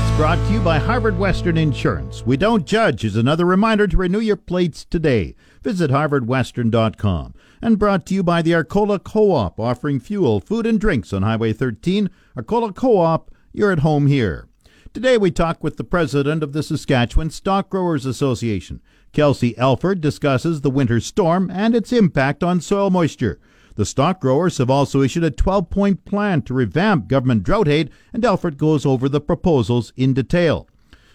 It's brought to you by Harvard Western Insurance. We don't judge is another reminder to renew your plates today. Visit harvardwestern.com. And brought to you by the Arcola Co-op, offering fuel, food, and drinks on Highway 13. Arcola Co-op, you're at home here. Today we talk with the president of the Saskatchewan Stock Growers Association. Kelsey Elford discusses the winter storm and its impact on soil moisture. The stock growers have also issued a 12 point plan to revamp government drought aid, and Elford goes over the proposals in detail.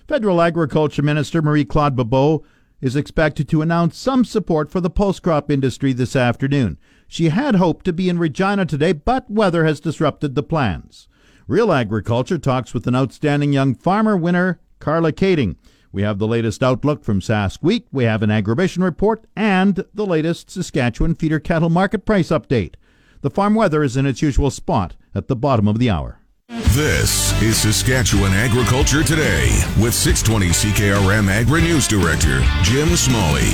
Federal Agriculture Minister Marie Claude Bibeau is expected to announce some support for the pulse crop industry this afternoon. She had hoped to be in Regina today, but weather has disrupted the plans. Real Agriculture talks with an outstanding young farmer winner, Carla Kading. We have the latest outlook from Sask Wheat, we have an agribition report, and the latest Saskatchewan feeder cattle market price update. The farm weather is in its usual spot at the bottom of the hour. This is Saskatchewan Agriculture Today with 620 CKRM Agri News Director Jim Smalley.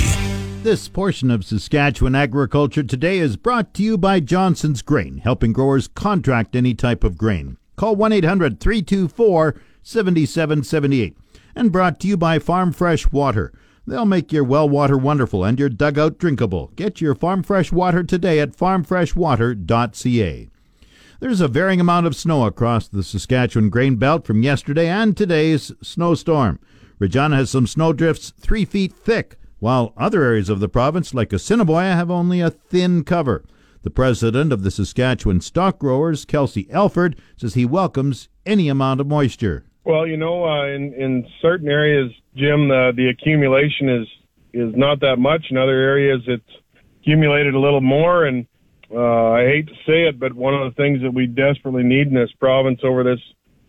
This portion of Saskatchewan Agriculture Today is brought to you by Johnson's Grain, helping growers contract any type of grain. Call 1 800 324 7778 and brought to you by Farm Fresh Water. They'll make your well water wonderful and your dugout drinkable. Get your Farm Fresh Water today at farmfreshwater.ca. There's a varying amount of snow across the Saskatchewan grain belt from yesterday and today's snowstorm. Regina has some snowdrifts three feet thick, while other areas of the province, like Assiniboia, have only a thin cover. The president of the Saskatchewan Stock Growers, Kelsey Elford, says he welcomes any amount of moisture. Well, you know, uh, in in certain areas, Jim, the the accumulation is is not that much. In other areas, it's accumulated a little more. And uh, I hate to say it, but one of the things that we desperately need in this province over this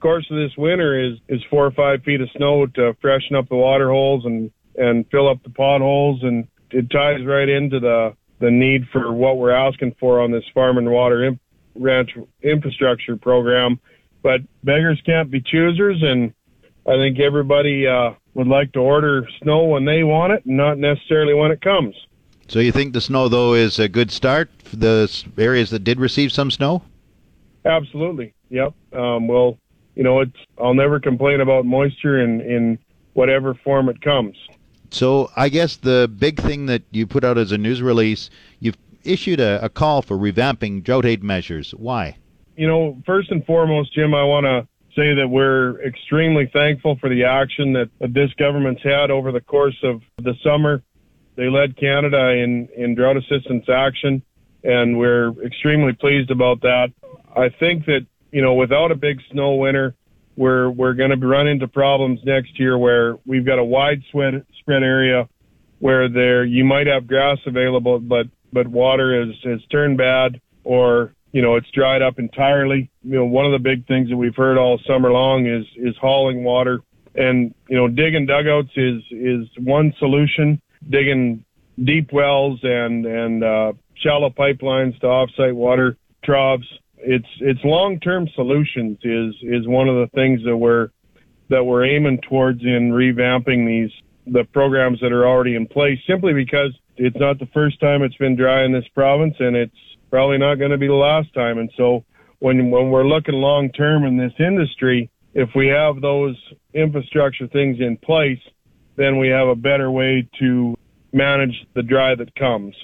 course of this winter is is four or five feet of snow to freshen up the water holes and and fill up the potholes. And it ties right into the the need for what we're asking for on this farm and water imp- ranch infrastructure program but beggars can't be choosers, and I think everybody uh, would like to order snow when they want it, and not necessarily when it comes. So you think the snow, though, is a good start for the areas that did receive some snow? Absolutely. Yep. Um, well, you know, it's I'll never complain about moisture in in whatever form it comes. So I guess the big thing that you put out as a news release, you've issued a, a call for revamping drought aid measures. Why? You know, first and foremost, Jim, I want to say that we're extremely thankful for the action that, this government's had over the course of the summer. They led Canada in, in drought assistance action, and we're extremely pleased about that. I think that, you know, without a big snow winter, we're, we're going to run into problems next year where we've got a wide spread, area where there, you might have grass available, but, but water is, has turned bad or you know, it's dried up entirely. You know, one of the big things that we've heard all summer long is is hauling water, and you know, digging dugouts is is one solution. Digging deep wells and and uh, shallow pipelines to offsite water troughs. It's it's long term solutions is is one of the things that we're that we're aiming towards in revamping these the programs that are already in place. Simply because it's not the first time it's been dry in this province, and it's probably not going to be the last time. And so when when we're looking long term in this industry, if we have those infrastructure things in place, then we have a better way to manage the dry that comes.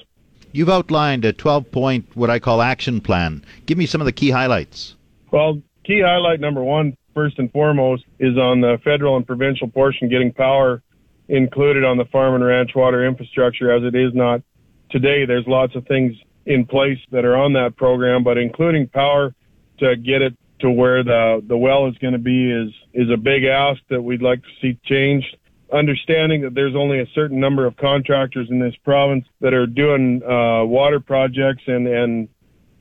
You've outlined a 12 point, what I call action plan. Give me some of the key highlights. Well, key highlight number one, first and foremost, is on the federal and provincial portion getting power included on the farm and ranch water infrastructure as it is not today. There's lots of things in place that are on that program, but including power to get it to where the the well is going to be is is a big ask that we'd like to see changed. Understanding that there's only a certain number of contractors in this province that are doing uh, water projects, and and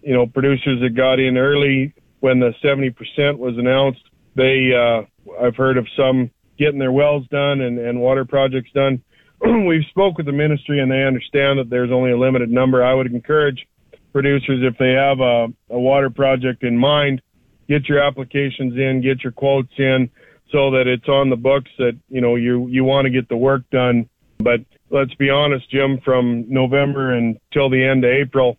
you know producers that got in early when the 70% was announced. They uh, I've heard of some getting their wells done and, and water projects done. We've spoke with the ministry, and they understand that there's only a limited number. I would encourage producers if they have a, a water project in mind get your applications in, get your quotes in so that it's on the books that, you know, you, you want to get the work done. But let's be honest, Jim, from November until the end of April,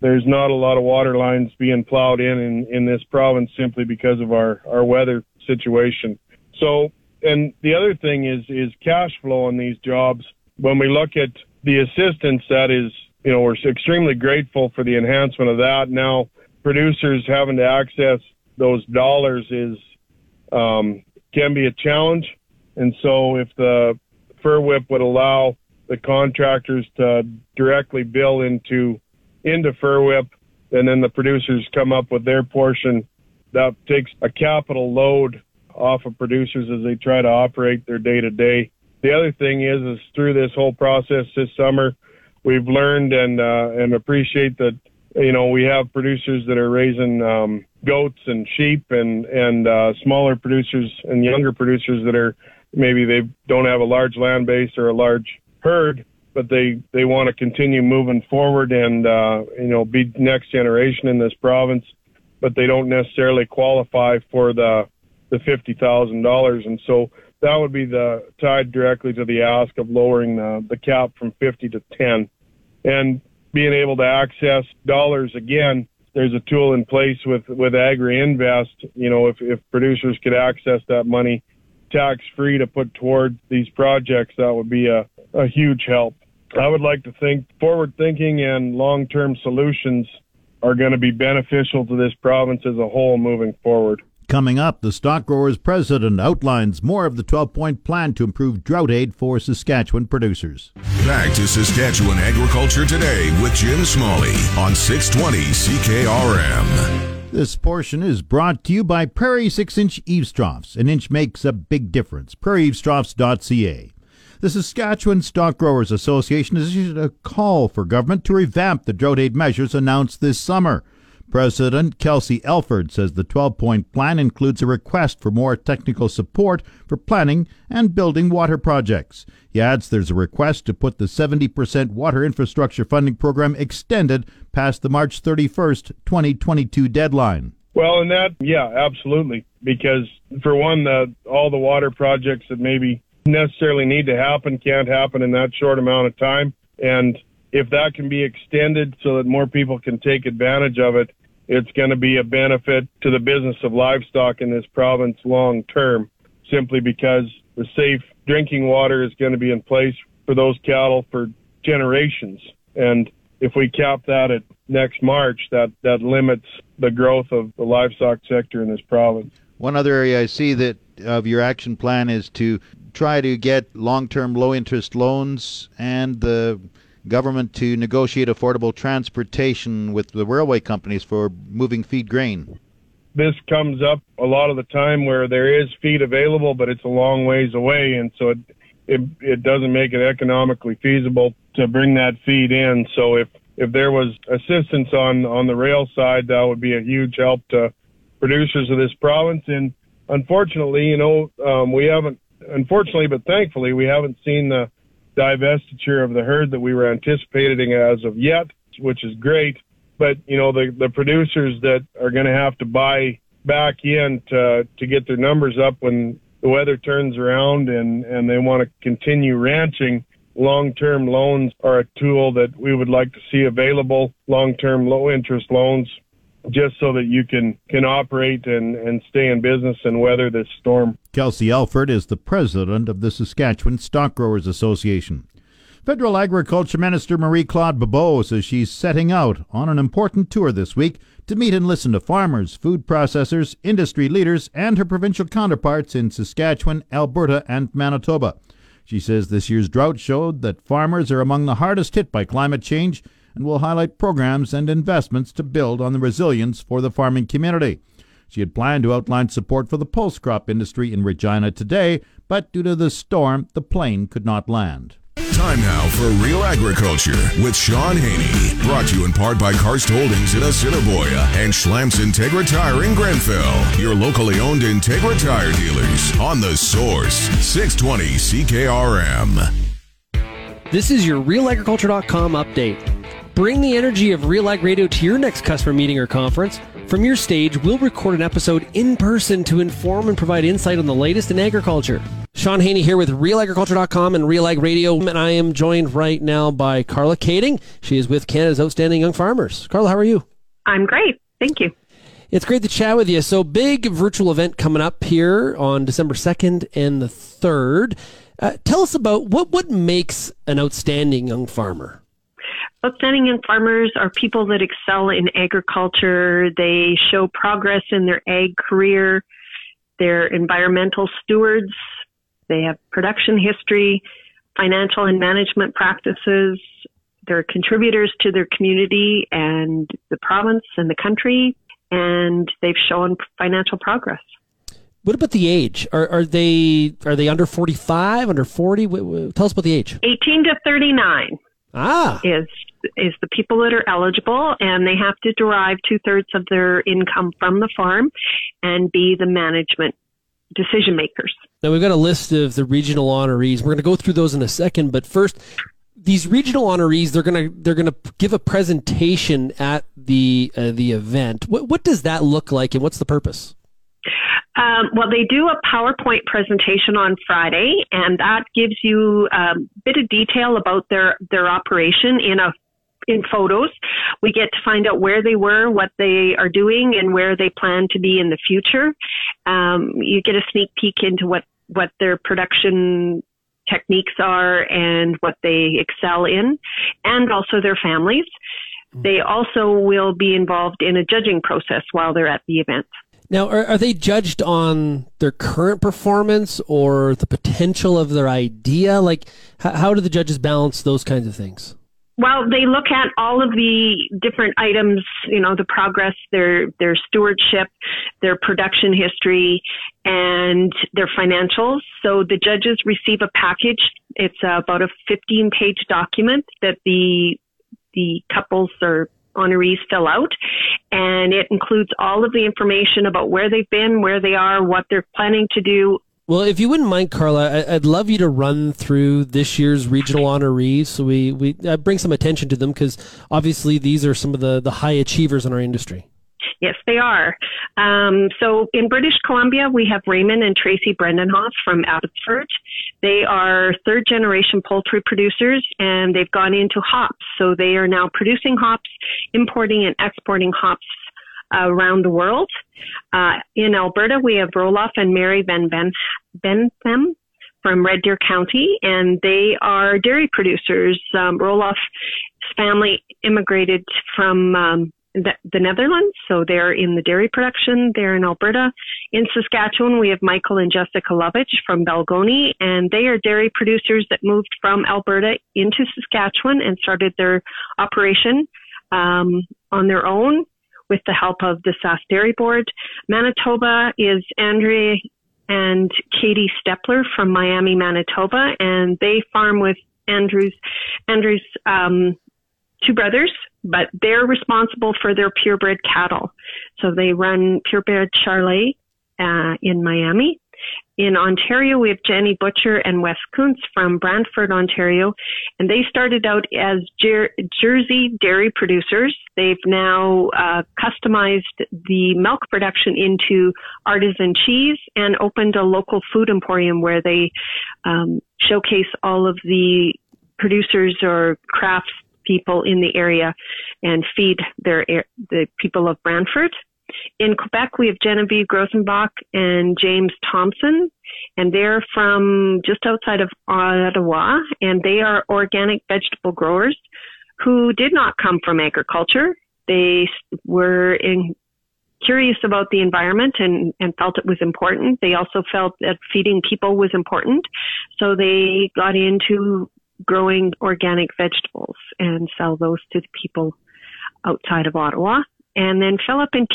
there's not a lot of water lines being plowed in, in in this province simply because of our our weather situation. So, and the other thing is is cash flow on these jobs. When we look at the assistance, that is, you know, we're extremely grateful for the enhancement of that. Now, producers having to access those dollars is um, can be a challenge. And so if the FRWIP would allow the contractors to directly bill into into FRWIP and then the producers come up with their portion, that takes a capital load off of producers as they try to operate their day to day. The other thing is, is through this whole process this summer, we've learned and uh, and appreciate that you know we have producers that are raising um, goats and sheep and and uh, smaller producers and younger producers that are maybe they don't have a large land base or a large herd, but they they want to continue moving forward and uh, you know be next generation in this province, but they don't necessarily qualify for the the fifty thousand dollars, and so that would be the tied directly to the ask of lowering the, the cap from fifty to ten, and being able to access dollars again there's a tool in place with with Agri Invest. You know, if if producers could access that money tax free to put toward these projects, that would be a, a huge help. I would like to think forward thinking and long term solutions are going to be beneficial to this province as a whole moving forward. Coming up, the Stock Growers President outlines more of the 12 point plan to improve drought aid for Saskatchewan producers. Back to Saskatchewan Agriculture Today with Jim Smalley on 620 CKRM. This portion is brought to you by Prairie 6 inch eaves troughs. An inch makes a big difference. PrairieEavesTroughs.ca. The Saskatchewan Stock Growers Association has issued a call for government to revamp the drought aid measures announced this summer. President Kelsey Elford says the 12 point plan includes a request for more technical support for planning and building water projects. He adds there's a request to put the 70% water infrastructure funding program extended past the March 31st, 2022 deadline. Well, and that, yeah, absolutely. Because for one, the, all the water projects that maybe necessarily need to happen can't happen in that short amount of time. And if that can be extended so that more people can take advantage of it, it's going to be a benefit to the business of livestock in this province long term, simply because the safe drinking water is going to be in place for those cattle for generations. And if we cap that at next March, that, that limits the growth of the livestock sector in this province. One other area I see that of your action plan is to try to get long-term low-interest loans and the government to negotiate affordable transportation with the railway companies for moving feed grain. This comes up a lot of the time where there is feed available, but it's a long ways away, and so it it, it doesn't make it economically feasible to bring that feed in. So if if there was assistance on on the rail side, that would be a huge help to producers of this province. And unfortunately, you know, um, we haven't. Unfortunately, but thankfully, we haven't seen the divestiture of the herd that we were anticipating as of yet, which is great. But you know, the the producers that are going to have to buy back in to to get their numbers up when the weather turns around and and they want to continue ranching. Long-term loans are a tool that we would like to see available. Long-term low-interest loans just so that you can can operate and and stay in business and weather this storm. Kelsey Elford is the president of the Saskatchewan Stock Growers Association. Federal Agriculture Minister Marie Claude Bibeau says she's setting out on an important tour this week to meet and listen to farmers, food processors, industry leaders, and her provincial counterparts in Saskatchewan, Alberta, and Manitoba. She says this year's drought showed that farmers are among the hardest hit by climate change and will highlight programs and investments to build on the resilience for the farming community. She had planned to outline support for the pulse crop industry in Regina today, but due to the storm, the plane could not land. Time now for Real Agriculture with Shaun Haney. Brought to you in part by Karst Holdings in Assiniboia and Schlamps Integra Tire in Grenfell. Your locally owned Integra Tire dealers on the source 620 CKRM. This is your RealAgriculture.com update. Bring the energy of Real Ag Radio to your next customer meeting or conference. From your stage, we'll record an episode in person to inform and provide insight on the latest in agriculture. Shaun Haney here with RealAgriculture.com and Real Ag Radio, and I am joined right now by Carla Kading. She is with Canada's Outstanding Young Farmers. Carla, how are you? I'm great. Thank you. It's great to chat with you. So, big virtual event coming up here on December 2nd and the 3rd. Uh, tell us about what, what makes an outstanding young farmer? Outstanding young farmers are people that excel in agriculture. They show progress in their ag career. They're environmental stewards. They have production history, financial and management practices. They're contributors to their community and the province and the country, and they've shown financial progress. What about the age? Are, are they are they under forty five, under forty? Tell us about the age. Eighteen to thirty nine. Ah, is is the people that are eligible, and they have to derive two thirds of their income from the farm, and be the management decision makers. Now we've got a list of the regional honorees. We're going to go through those in a second, but first, these regional honorees they're going to they're going to give a presentation at the uh, the event. What what does that look like, and what's the purpose? Um, well, they do a PowerPoint presentation on Friday, and that gives you a bit of detail about their their operation in a in photos. We get to find out where they were, what they are doing, and where they plan to be in the future. Um, you get a sneak peek into what what their production techniques are and what they excel in, and also their families. They also will be involved in a judging process while they're at the event. Now, are, are they judged on their current performance or the potential of their idea? Like, how, how do the judges balance those kinds of things? Well, they look at all of the different items, you know, the progress, their their stewardship, their production history, and their financials. So the judges receive a package. It's about a 15 page document that the the couples or honorees fill out. And it includes all of the information about where they've been, where they are, what they're planning to do. Well, if you wouldn't mind, Carla, I'd love you to run through this year's regional honorees so we, we uh, bring some attention to them because obviously these are some of the, the high achievers in our industry. Yes, they are. Um, so in British Columbia, we have Raymond and Tracy Brendenhoff from Abbotsford. They are third generation poultry producers and they've gone into hops. So they are now producing hops, importing and exporting hops around the world. Uh, in Alberta, we have Roloff and Mary Van ben- Bentham from Red Deer County, and they are dairy producers. Um, Roloff's family immigrated from um, the, the Netherlands, so they're in the dairy production. They're in Alberta. In Saskatchewan, we have Michael and Jessica Lovich from Balgonie, and they are dairy producers that moved from Alberta into Saskatchewan and started their operation um, on their own with the help of the Sask Dairy Board. Manitoba is Andrea and Katie Stepler from Miami, Manitoba, and they farm with Andrew's Andrew's um, two brothers but they're responsible for their purebred cattle. So they run purebred Charolais uh, in Miami. In Ontario, we have Jenny Butcher and Wes Kuntz from Brantford, Ontario, and they started out as Jer- Jersey dairy producers. They've now uh, customized the milk production into artisan cheese and opened a local food emporium where they um, showcase all of the producers or crafts people in the area and feed their the people of Brantford. In Quebec, we have Genevieve Grosenbach and James Thompson, and they're from just outside of Ottawa, and they are organic vegetable growers who did not come from agriculture. They were in curious about the environment and, and felt it was important. They also felt that feeding people was important. So they got into growing organic vegetables and sell those to the people outside of Ottawa. And then Philip and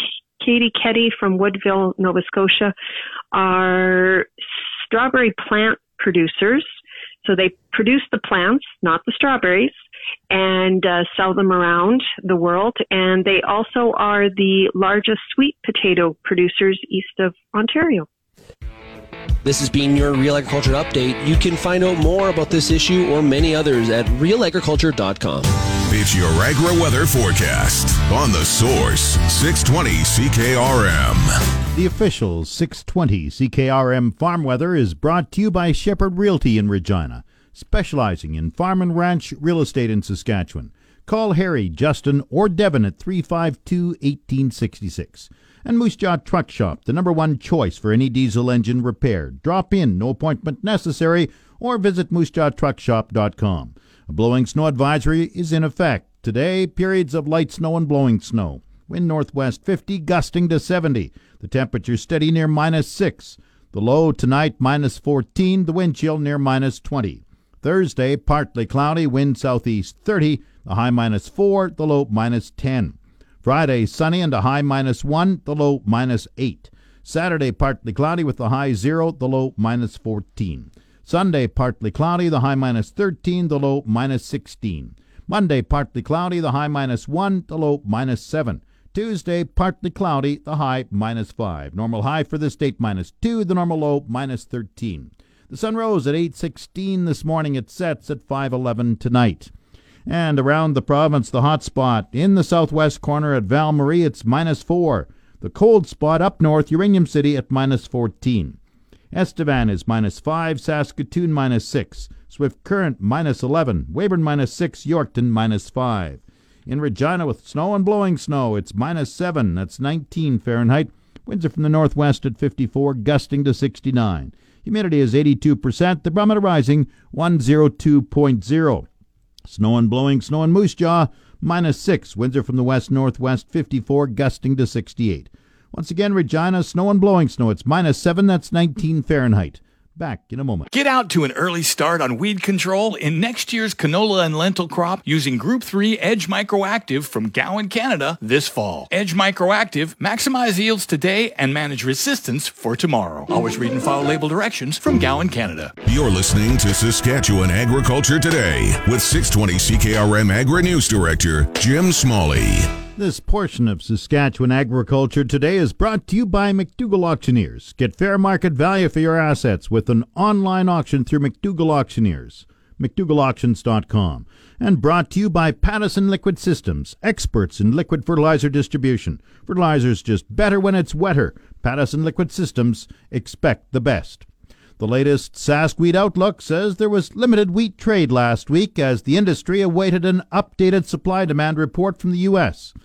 Katie Keddy from Woodville, Nova Scotia are strawberry plant producers. So they produce the plants, not the strawberries, and uh, sell them around the world. And they also are the largest sweet potato producers east of Ontario. This has been your Real Agriculture Update. You can find out more about this issue or many others at realagriculture.com. It's your agri weather forecast on the source 620 CKRM. The official 620 CKRM farm weather is brought to you by Shepherd Realty in Regina, specializing in farm and ranch real estate in Saskatchewan. Call Harry, Justin, or Devin at 352 1866. And Moose Jaw Truck Shop, the number one choice for any diesel engine repair. Drop in, no appointment necessary, or visit moosejawtruckshop.com. A blowing snow advisory is in effect. Today, periods of light snow and blowing snow. Wind northwest 50, gusting to 70. The temperature steady near minus 6. The low tonight minus 14, the wind chill near minus 20. Thursday, partly cloudy, wind southeast 30, the high minus 4, the low minus 10. Friday, sunny and a high minus 1, the low minus 8. Saturday, partly cloudy with the high 0, the low minus 14. Sunday, partly cloudy, the high minus 13, the low minus 16. Monday, partly cloudy, the high minus 1, the low minus 7. Tuesday, partly cloudy, the high minus 5. Normal high for this date minus 2, the normal low minus 13. The sun rose at 8.16 this morning. It sets at 5.11 tonight. And around the province, the hot spot in the southwest corner at Val Marie, it's minus 4. The cold spot up north, Uranium City, at minus 14. Estevan is minus 5, Saskatoon minus 6, Swift Current minus 11, Weyburn minus 6, Yorkton minus 5. In Regina with snow and blowing snow, it's minus 7, that's 19 Fahrenheit. Winds are from the northwest at 54, gusting to 69. Humidity is 82%, the barometer rising 102.0. Snow and blowing snow in Moose Jaw, minus 6. Winds are from the west northwest, 54, gusting to 68. Once again, Regina, snow and blowing snow. It's minus 7, that's 19 Fahrenheit. Back in a moment. Get out to an early start on weed control in next year's canola and lentil crop using Group 3 Edge Microactive from Gowan, Canada this fall. Edge Microactive maximize yields today and manage resistance for tomorrow. Always read and follow label directions from Gowan, Canada. You're listening to Saskatchewan Agriculture Today with 620 CKRM Agri News Director Jim Smalley. This portion of Saskatchewan Agriculture Today is brought to you by McDougall Auctioneers. Get fair market value for your assets with an online auction through McDougall Auctioneers. McDougallAuctions.com. And brought to you by Pattison Liquid Systems, experts in liquid fertilizer distribution. Fertilizer's just better when it's wetter. Pattison Liquid Systems, expect the best. The latest Sask Wheat Outlook says there was limited wheat trade last week as the industry awaited an updated supply demand report from the U.S.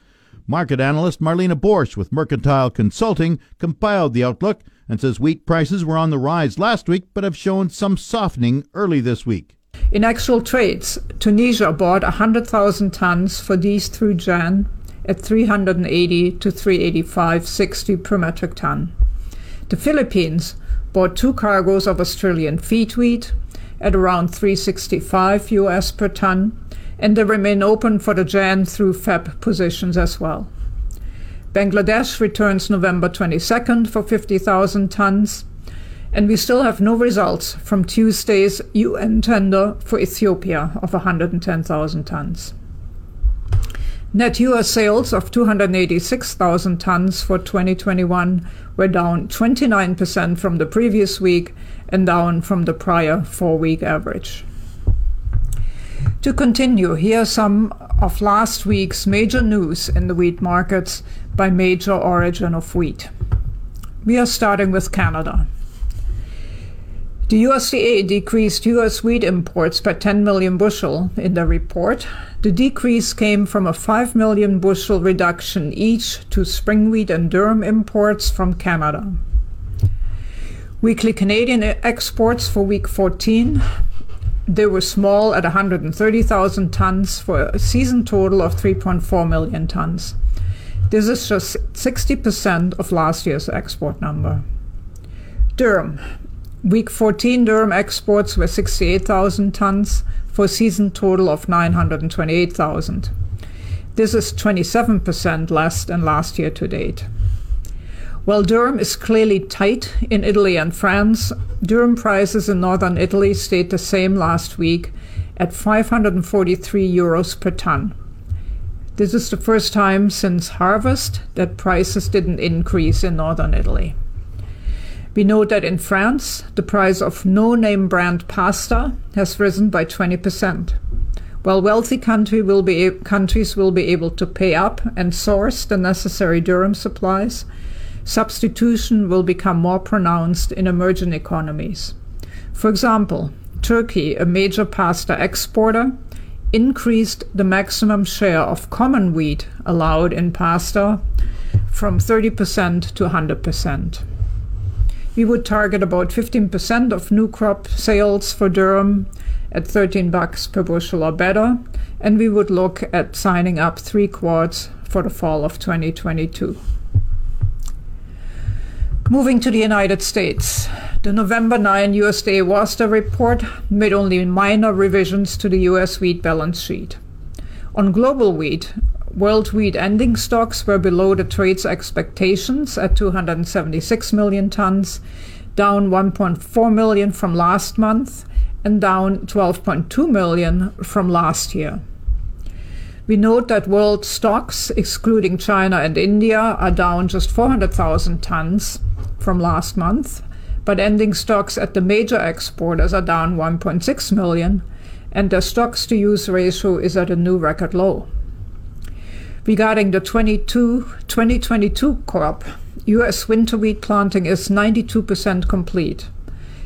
Market analyst Marlene Boersch with Mercantile Consulting compiled the outlook and says wheat prices were on the rise last week but have shown some softening early this week. In actual trades, Tunisia bought 100,000 tons for these through Jan at 380 to 385.60 per metric ton. The Philippines bought two cargoes of Australian feed wheat at around 365 US per ton and they remain open for the Jan through Feb positions as well. Bangladesh returns November 22nd for 50,000 tons, and we still have no results from Tuesday's UN tender for Ethiopia of 110,000 tons. Net US sales of 286,000 tons for 2021 were down 29% from the previous week and down from the prior four week average. To continue, here are some of last week's major news in the wheat markets by major origin of wheat. We are starting with Canada. The USDA decreased US wheat imports by 10 million bushel in the report. The decrease came from a 5 million bushel reduction each to spring wheat and durum imports from Canada. Weekly Canadian exports for week 14 they were small at 130,000 tons for a season total of 3.4 million tons. This is just 60% of last year's export number. Durum. Week 14 Durum exports were 68,000 tons for a season total of 928,000. This is 27% less than last year to date. While durum is clearly tight in Italy and France, durum prices in northern Italy stayed the same last week at 543 euros per ton. This is the first time since harvest that prices didn't increase in northern Italy. We note that in France, the price of no name brand pasta has risen by 20%. While wealthy country will be, countries will be able to pay up and source the necessary durum supplies, substitution will become more pronounced in emerging economies. For example, Turkey, a major pasta exporter, increased the maximum share of common wheat allowed in pasta from 30% to 100% we would target about 15% of new crop sales for durum at 13 bucks per bushel or better, and we would look at signing up three quarts for the fall of 2022. Moving to the United States, the November 9 USDA WASDE report made only minor revisions to the US wheat balance sheet. On global wheat, World wheat ending stocks were below the trade's expectations at 276 million tons, down 1.4 million from last month and down 12.2 million from last year. We note that world stocks, excluding China and India, are down just 400,000 tons from last month, but ending stocks at the major exporters are down 1.6 million, and their stocks to use ratio is at a new record low. Regarding the 22, 2022 crop, U.S. winter wheat planting is 92% complete.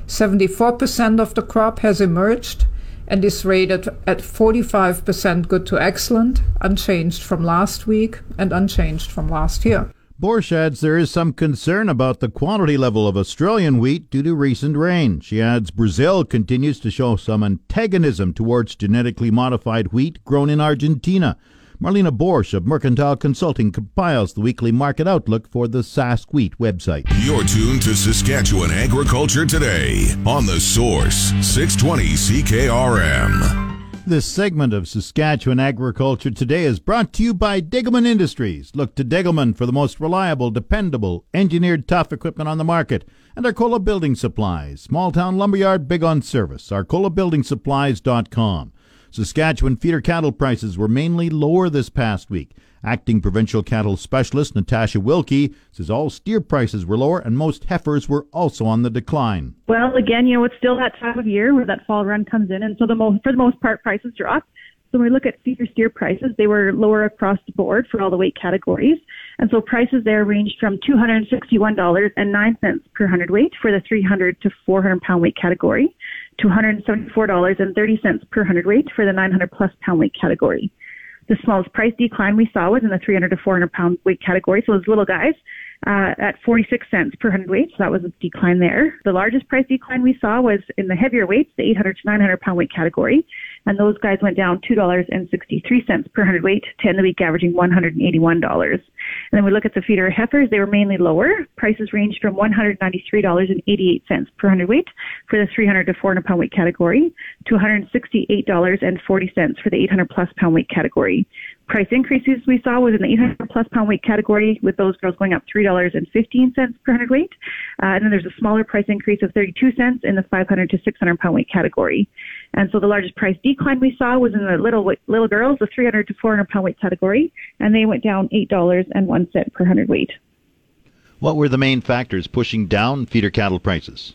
74% of the crop has emerged and is rated at 45% good to excellent, unchanged from last week and unchanged from last year. Boersch adds there is some concern about the quality level of Australian wheat due to recent rain. She adds Brazil continues to show some antagonism towards genetically modified wheat grown in Argentina. Marlene Boersch of Mercantile Consulting compiles the weekly market outlook for the Sask Wheat website. You're tuned to Saskatchewan Agriculture Today on The Source, 620 CKRM. This segment of Saskatchewan Agriculture Today is brought to you by Degelman Industries. Look to Degelman for the most reliable, dependable, engineered tough equipment on the market. And Arcola Building Supplies, small town lumberyard, big on service. ArcolaBuildingSupplies.com. Saskatchewan feeder cattle prices were mainly lower this past week. Acting provincial cattle specialist Natasha Wilkie says all steer prices were lower and most heifers were also on the decline. Well, again, you know, it's still that time of year where that fall run comes in, and so the most, for the most part, prices drop. So when we look at feeder steer prices, they were lower across the board for all the weight categories. And so prices there ranged from $261.09 per hundredweight for the 300 to 400 pound weight category to $174.30 per hundredweight for the 900 plus pound weight category. The smallest price decline we saw was in the 300 to 400 pound weight category, so those little guys, uh, at 46 cents per hundredweight, so that was a decline there. The largest price decline we saw was in the heavier weights, the 800 to 900 pound weight category, and those guys went down $2.63 per hundredweight to end the week averaging $181. And then we look at the feeder heifers, they were mainly lower. Prices ranged from $193.88 per hundredweight for the 300 to 400 pound weight category to $168.40 for the 800 plus pound weight category. Price increases we saw was in the 800 plus pound weight category, with those girls going up $3.15 per hundredweight. Uh, and then there's a smaller price increase of 32 cents in the 500 to 600 pound weight category. And so the largest price decline we saw was in the little little girls, the 300 to 400 pound weight category, and they went down eight dollars and one cent per hundred weight. What were the main factors pushing down feeder cattle prices?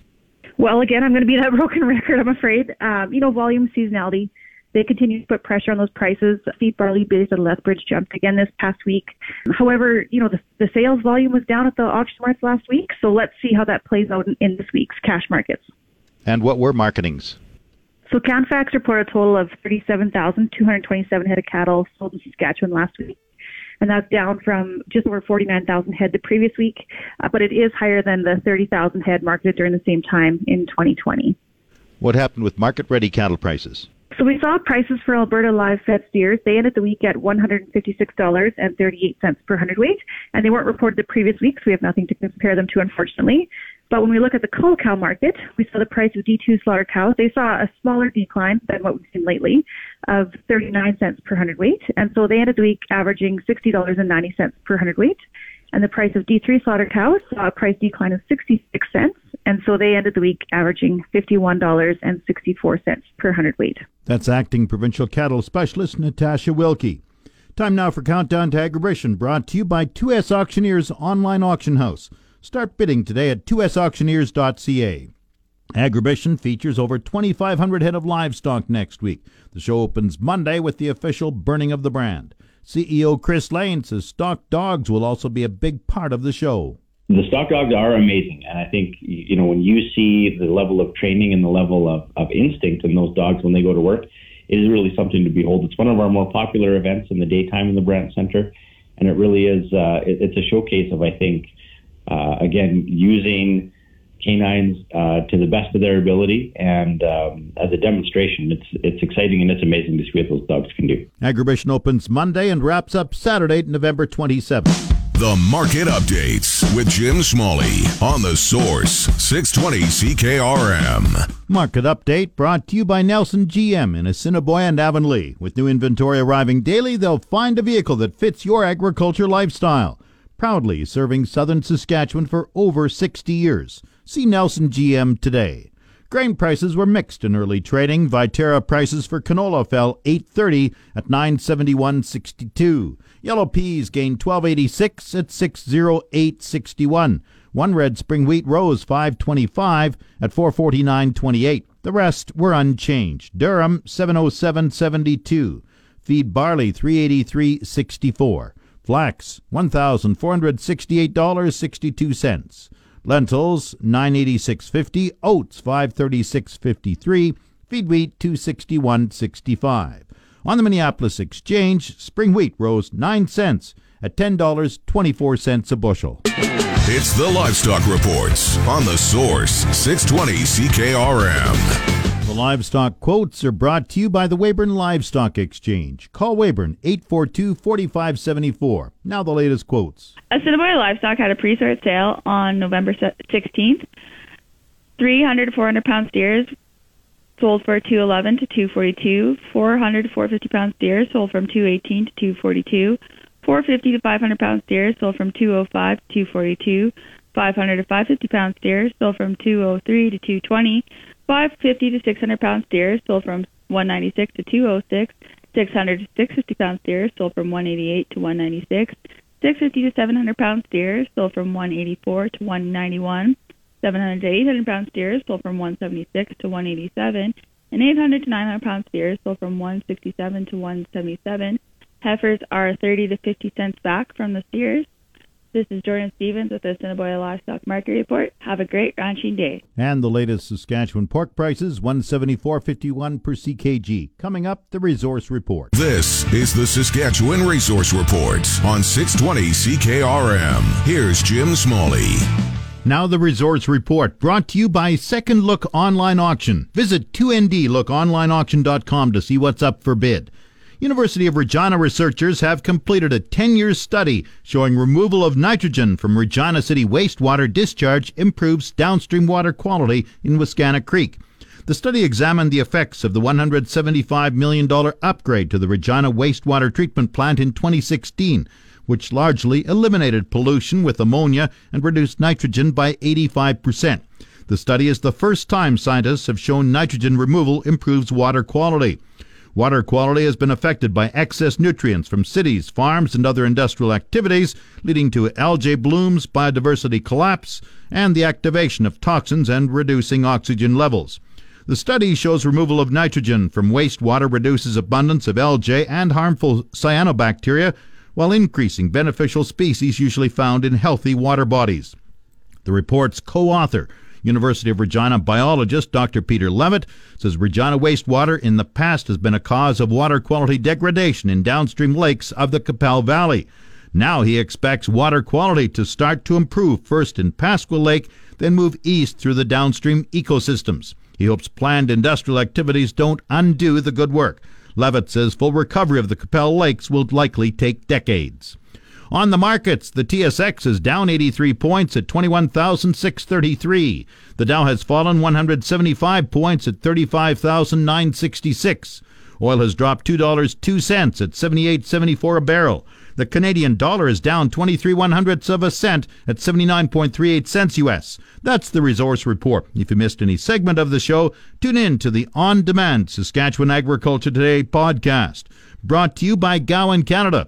Well, again, I'm going to be that broken record, I'm afraid. Um, you know, volume, seasonality they continue to put pressure on those prices. Feed barley based at Lethbridge jumped again this past week. However, you know, the, the sales volume was down at the auction market last week, so let's see how that plays out in, in this week's cash markets. And what were marketings? So Canfax reported a total of 37,227 head of cattle sold in Saskatchewan last week. And that's down from just over 49,000 head the previous week, uh, but it is higher than the 30,000 head marketed during the same time in 2020. What happened with market ready cattle prices? So we saw prices for Alberta live fed steers. They ended the week at $156.38 per hundredweight, and they weren't reported the previous week, so we have nothing to compare them to, unfortunately. But when we look at the cull cow market, we saw the price of D2 slaughter cows. They saw a smaller decline than what we've seen lately of 39 cents per hundredweight. And so they ended the week averaging $60.90 per hundredweight. And the price of D3 slaughter cows saw a price decline of 66 cents. And so they ended the week averaging $51.64 per hundredweight. That's acting provincial cattle specialist Natasha Wilkie. Time now for Countdown to Agribition, brought to you by 2S Auctioneers Online Auction House. Start bidding today at 2sauctioneers.ca. Agribition features over 2,500 head of livestock next week. The show opens Monday with the official burning of the brand. CEO Chris Lane says stock dogs will also be a big part of the show. The stock dogs are amazing, and I think you know when you see the level of training and the level of, of instinct in those dogs when they go to work, it is really something to behold. It's one of our more popular events in the daytime in the Brandt Center, and it really is. Uh, it, it's a showcase of I think uh, again, using canines uh, to the best of their ability and um, as a demonstration. It's it's exciting and it's amazing to see what those dogs can do. Agribition opens Monday and wraps up Saturday, November 27th. The Market Updates with Jim Smalley on the Source 620 CKRM. Market Update brought to you by Nelson GM in Assiniboia and Avonlea. With new inventory arriving daily, they'll find a vehicle that fits your agriculture lifestyle proudly serving southern Saskatchewan for over 60 years. See Nelson GM today. Grain prices were mixed in early trading. Viterra prices for canola fell 8.30 at 971.62. Yellow peas gained 12.86 at 608.61. One red spring wheat rose 5.25 at 449.28. The rest were unchanged. Durum 707.72. Feed barley 383.64. Flax, $1,468.62. Lentils, $986.50. Oats, $536.53. Feed wheat, $261.65. On the Minneapolis Exchange, spring wheat rose 9 cents at $10.24 a bushel. It's the Livestock Reports on the Source 620 CKRM. Livestock quotes are brought to you by the Weyburn Livestock Exchange. Call Weyburn 842-4574. Now the latest quotes. Assiniboia Livestock had a pre-sort sale on November 16th. 300 to 400 pound steers sold for 211 to 242. 400 to 450 pound steers sold from 218 to 242. 450 to 500 pound steers sold from 205 to 242. 500 to 550 pound steers sold from 203 to 220. 550 to 600 pound steers sold from 196 to 206. 600 to 650 pound steers sold from 188 to 196. 650 to 700 pound steers sold from 184 to 191. 700 to 800 pound steers sold from 176 to 187. And 800 to 900 pound steers sold from 167 to 177. Heifers are 30 to 50 cents back from the steers. This is Jordan Stevens with the Assiniboia Livestock Market Report. Have a great ranching day. And the latest Saskatchewan pork prices, 174.51 per CKG. Coming up, the Resource Report. This is the Saskatchewan Resource Report on 620 CKRM. Here's Jim Smalley. Now the Resource Report, brought to you by Second Look Online Auction. Visit 2ndlookonlineauction.com to see what's up for bid. University of Regina researchers have completed a 10-year study showing removal of nitrogen from Regina City wastewater discharge improves downstream water quality in Wascana Creek. The study examined the effects of the $175 million upgrade to the Regina wastewater treatment plant in 2016, which largely eliminated pollution with ammonia and reduced nitrogen by 85%. The study is the first time scientists have shown nitrogen removal improves water quality. Water quality has been affected by excess nutrients from cities, farms, and other industrial activities, leading to algae blooms, biodiversity collapse, and the activation of toxins and reducing oxygen levels. The study shows removal of nitrogen from wastewater reduces abundance of algae and harmful cyanobacteria while increasing beneficial species usually found in healthy water bodies. The report's co-author, University of Regina biologist Dr. Peter Leavitt says Regina wastewater in the past has been a cause of water quality degradation in downstream lakes of the Qu'Appelle Valley. Now he expects water quality to start to improve first in Pasqua Lake, then move east through the downstream ecosystems. He hopes planned industrial activities don't undo the good work. Leavitt says full recovery of the Qu'Appelle Lakes will likely take decades. On the markets, the TSX is down 83 points at 21,633. The Dow has fallen 175 points at 35,966. Oil has dropped $2.02 at 78.74 a barrel. The Canadian dollar is down 23 one hundredths of a cent at 79.38 cents US. That's the resource report. If you missed any segment of the show, tune in to the on demand Saskatchewan Agriculture Today podcast. Brought to you by Gowan Canada.